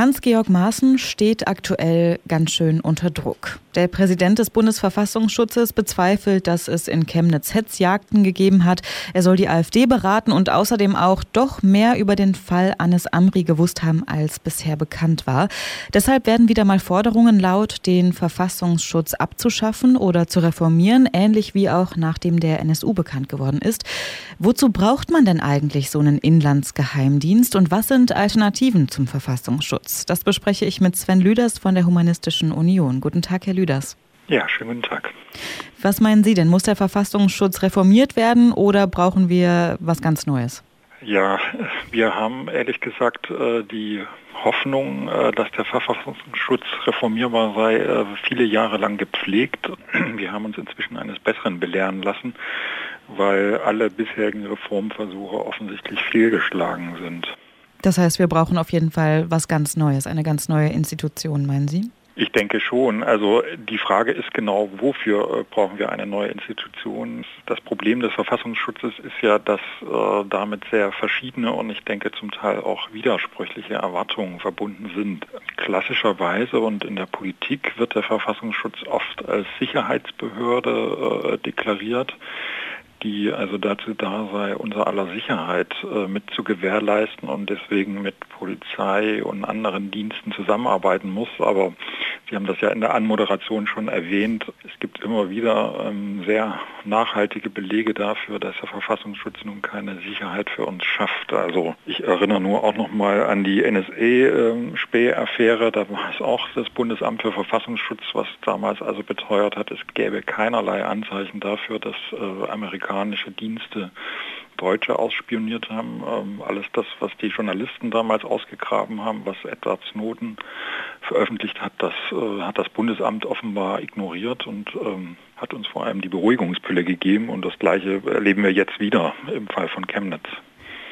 Hans-Georg Maaßen steht aktuell ganz schön unter Druck. Der Präsident des Bundesverfassungsschutzes bezweifelt, dass es in Chemnitz Hetzjagden gegeben hat. Er soll die AfD beraten und außerdem auch doch mehr über den Fall Annes Amri gewusst haben, als bisher bekannt war. Deshalb werden wieder mal Forderungen laut, den Verfassungsschutz abzuschaffen oder zu reformieren, ähnlich wie auch nachdem der NSU bekannt geworden ist. Wozu braucht man denn eigentlich so einen Inlandsgeheimdienst und was sind Alternativen zum Verfassungsschutz? Schutz. Das bespreche ich mit Sven Lüders von der Humanistischen Union. Guten Tag, Herr Lüders. Ja, schönen guten Tag. Was meinen Sie denn? Muss der Verfassungsschutz reformiert werden oder brauchen wir was ganz Neues? Ja, wir haben ehrlich gesagt äh, die Hoffnung, äh, dass der Verfassungsschutz reformierbar sei, äh, viele Jahre lang gepflegt. Wir haben uns inzwischen eines Besseren belehren lassen, weil alle bisherigen Reformversuche offensichtlich fehlgeschlagen sind. Das heißt, wir brauchen auf jeden Fall was ganz Neues, eine ganz neue Institution, meinen Sie? Ich denke schon. Also die Frage ist genau, wofür äh, brauchen wir eine neue Institution? Das Problem des Verfassungsschutzes ist ja, dass äh, damit sehr verschiedene und ich denke zum Teil auch widersprüchliche Erwartungen verbunden sind. Klassischerweise und in der Politik wird der Verfassungsschutz oft als Sicherheitsbehörde äh, deklariert die also dazu da sei, unser aller Sicherheit äh, mit zu gewährleisten und deswegen mit Polizei und anderen Diensten zusammenarbeiten muss. Aber Sie haben das ja in der Anmoderation schon erwähnt. Es gibt immer wieder ähm, sehr nachhaltige Belege dafür, dass der Verfassungsschutz nun keine Sicherheit für uns schafft. Also ich erinnere nur auch noch mal an die NSA-Späh-Affäre. Ähm, da war es auch das Bundesamt für Verfassungsschutz, was damals also beteuert hat, es gäbe keinerlei Anzeichen dafür, dass äh, amerikanische Dienste Deutsche ausspioniert haben. Ähm, alles das, was die Journalisten damals ausgegraben haben, was Edward Snowden veröffentlicht hat, das äh, hat das Bundesamt offenbar ignoriert und ähm, hat uns vor allem die Beruhigungspille gegeben und das gleiche erleben wir jetzt wieder im Fall von Chemnitz.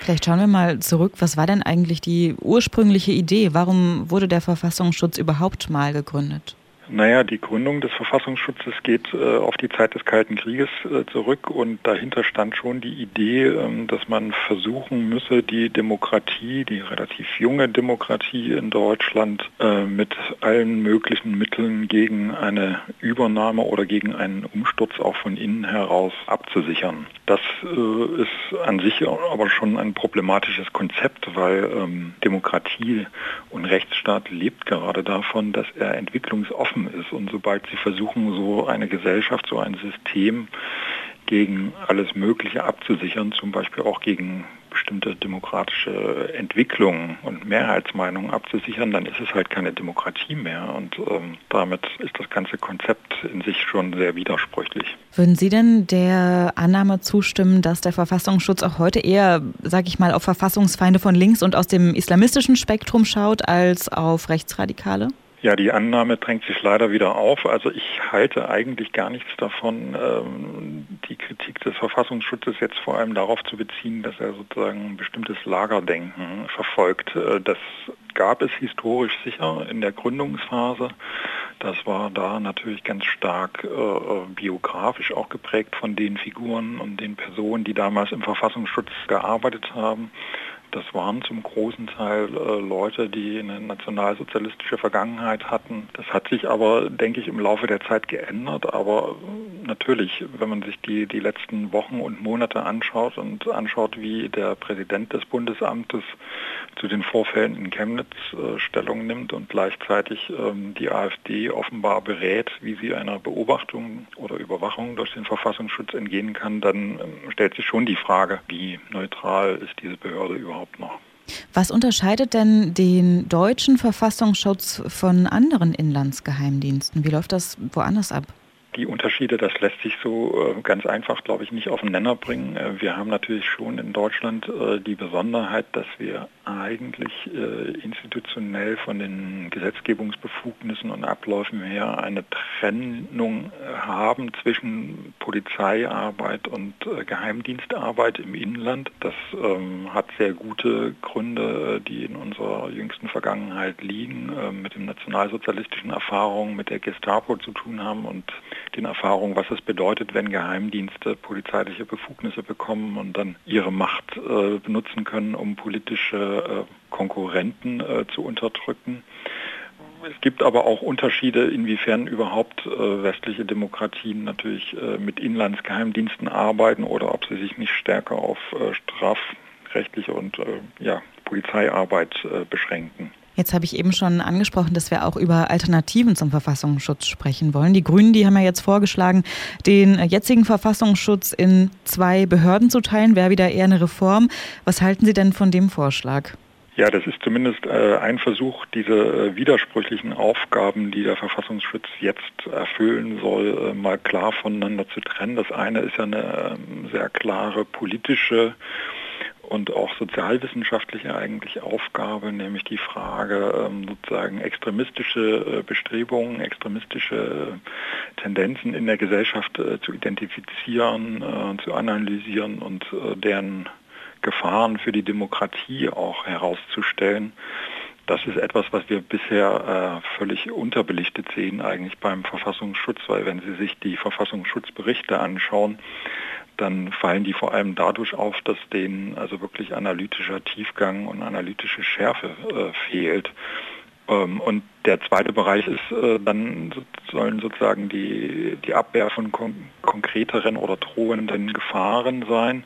Vielleicht schauen wir mal zurück. Was war denn eigentlich die ursprüngliche Idee? Warum wurde der Verfassungsschutz überhaupt mal gegründet? Naja, die Gründung des Verfassungsschutzes geht äh, auf die Zeit des Kalten Krieges äh, zurück und dahinter stand schon die Idee, ähm, dass man versuchen müsse, die Demokratie, die relativ junge Demokratie in Deutschland äh, mit allen möglichen Mitteln gegen eine Übernahme oder gegen einen Umsturz auch von innen heraus abzusichern. Das äh, ist an sich aber schon ein problematisches Konzept, weil ähm, Demokratie und Rechtsstaat lebt gerade davon, dass er entwicklungsoffen offen ist. Und sobald sie versuchen, so eine Gesellschaft, so ein System gegen alles Mögliche abzusichern, zum Beispiel auch gegen bestimmte demokratische Entwicklungen und Mehrheitsmeinungen abzusichern, dann ist es halt keine Demokratie mehr. Und ähm, damit ist das ganze Konzept in sich schon sehr widersprüchlich. Würden Sie denn der Annahme zustimmen, dass der Verfassungsschutz auch heute eher, sage ich mal, auf Verfassungsfeinde von links und aus dem islamistischen Spektrum schaut als auf Rechtsradikale? Ja, die Annahme drängt sich leider wieder auf. Also ich halte eigentlich gar nichts davon, ähm, die Kritik des Verfassungsschutzes jetzt vor allem darauf zu beziehen, dass er sozusagen ein bestimmtes Lagerdenken verfolgt. Äh, das gab es historisch sicher in der Gründungsphase. Das war da natürlich ganz stark äh, biografisch auch geprägt von den Figuren und den Personen, die damals im Verfassungsschutz gearbeitet haben. Das waren zum großen Teil äh, Leute, die eine nationalsozialistische Vergangenheit hatten. Das hat sich aber, denke ich, im Laufe der Zeit geändert. Aber natürlich, wenn man sich die, die letzten Wochen und Monate anschaut und anschaut, wie der Präsident des Bundesamtes zu den Vorfällen in Chemnitz äh, Stellung nimmt und gleichzeitig ähm, die AfD offenbar berät, wie sie einer Beobachtung oder Überwachung durch den Verfassungsschutz entgehen kann, dann ähm, stellt sich schon die Frage, wie neutral ist diese Behörde überhaupt überhaupt noch. Was unterscheidet denn den deutschen Verfassungsschutz von anderen Inlandsgeheimdiensten? Wie läuft das woanders ab? Die Unterschiede, das lässt sich so äh, ganz einfach, glaube ich, nicht auf den Nenner bringen. Äh, wir haben natürlich schon in Deutschland äh, die Besonderheit, dass wir eigentlich institutionell von den Gesetzgebungsbefugnissen und Abläufen her eine Trennung haben zwischen Polizeiarbeit und Geheimdienstarbeit im Inland. Das ähm, hat sehr gute Gründe, die in unserer jüngsten Vergangenheit liegen, mit den nationalsozialistischen Erfahrungen mit der Gestapo zu tun haben und den Erfahrungen, was es bedeutet, wenn Geheimdienste polizeiliche Befugnisse bekommen und dann ihre Macht äh, benutzen können, um politische äh, Konkurrenten äh, zu unterdrücken. Es gibt aber auch Unterschiede, inwiefern überhaupt äh, westliche Demokratien natürlich mit Inlandsgeheimdiensten arbeiten oder ob sie sich nicht stärker auf strafrechtliche und ja, Polizeiarbeit beschränken. Jetzt habe ich eben schon angesprochen, dass wir auch über Alternativen zum Verfassungsschutz sprechen wollen. Die Grünen, die haben ja jetzt vorgeschlagen, den jetzigen Verfassungsschutz in zwei Behörden zu teilen, wäre wieder eher eine Reform. Was halten Sie denn von dem Vorschlag? Ja, das ist zumindest äh, ein Versuch, diese äh, widersprüchlichen Aufgaben, die der Verfassungsschutz jetzt erfüllen soll, äh, mal klar voneinander zu trennen. Das eine ist ja eine ähm, sehr klare politische und auch sozialwissenschaftliche eigentlich Aufgabe, nämlich die Frage ähm, sozusagen extremistische äh, Bestrebungen, extremistische Tendenzen in der Gesellschaft äh, zu identifizieren, äh, zu analysieren und deren Gefahren für die Demokratie auch herauszustellen. Das ist etwas, was wir bisher äh, völlig unterbelichtet sehen eigentlich beim Verfassungsschutz, weil wenn Sie sich die Verfassungsschutzberichte anschauen, dann fallen die vor allem dadurch auf, dass denen also wirklich analytischer Tiefgang und analytische Schärfe äh, fehlt. Ähm, und der zweite Bereich ist äh, dann sollen sozusagen die, die Abwehr von kon konkreteren oder drohenden Gefahren sein.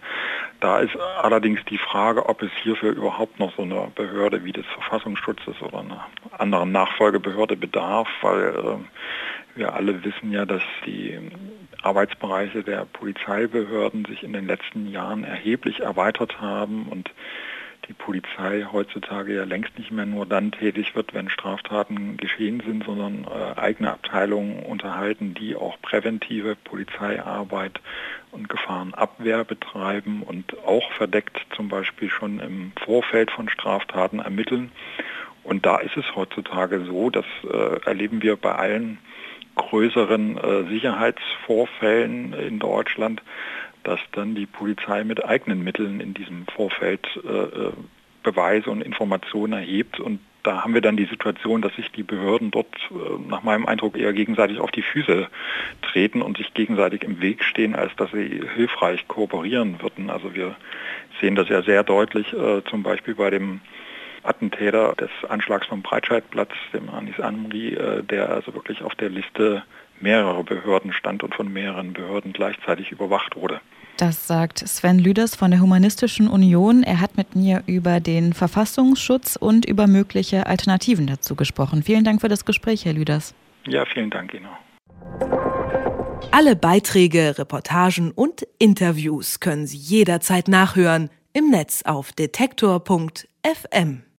Da ist allerdings die Frage, ob es hierfür überhaupt noch so eine Behörde wie des Verfassungsschutzes oder einer anderen Nachfolgebehörde bedarf, weil äh, wir alle wissen ja, dass die Arbeitsbereiche der Polizeibehörden sich in den letzten Jahren erheblich erweitert haben und die Polizei heutzutage ja längst nicht mehr nur dann tätig wird, wenn Straftaten geschehen sind, sondern äh, eigene Abteilungen unterhalten, die auch präventive Polizeiarbeit und Gefahrenabwehr betreiben und auch verdeckt zum Beispiel schon im Vorfeld von Straftaten ermitteln. Und da ist es heutzutage so, das äh, erleben wir bei allen größeren äh, Sicherheitsvorfällen in Deutschland, dass dann die Polizei mit eigenen Mitteln in diesem Vorfeld äh, äh, Beweise und Informationen erhebt. Und da haben wir dann die Situation, dass sich die Behörden dort nach meinem Eindruck eher gegenseitig auf die Füße treten und sich gegenseitig im Weg stehen, als dass sie hilfreich kooperieren würden. Also wir sehen das ja sehr deutlich, zum Beispiel bei dem Attentäter des Anschlags vom Breitscheidplatz, dem Anis Amri, äh, der also wirklich auf der Liste mehrerer Behörden stand und von mehreren Behörden gleichzeitig überwacht wurde. Das sagt Sven Lüders von der Humanistischen Union. Er hat mit mir über den Verfassungsschutz und über mögliche Alternativen dazu gesprochen. Vielen Dank für das Gespräch, Herr Lüders. Ja, vielen Dank Ihnen. Alle Beiträge, Reportagen und Interviews können Sie jederzeit nachhören im Netz auf detektor.fm.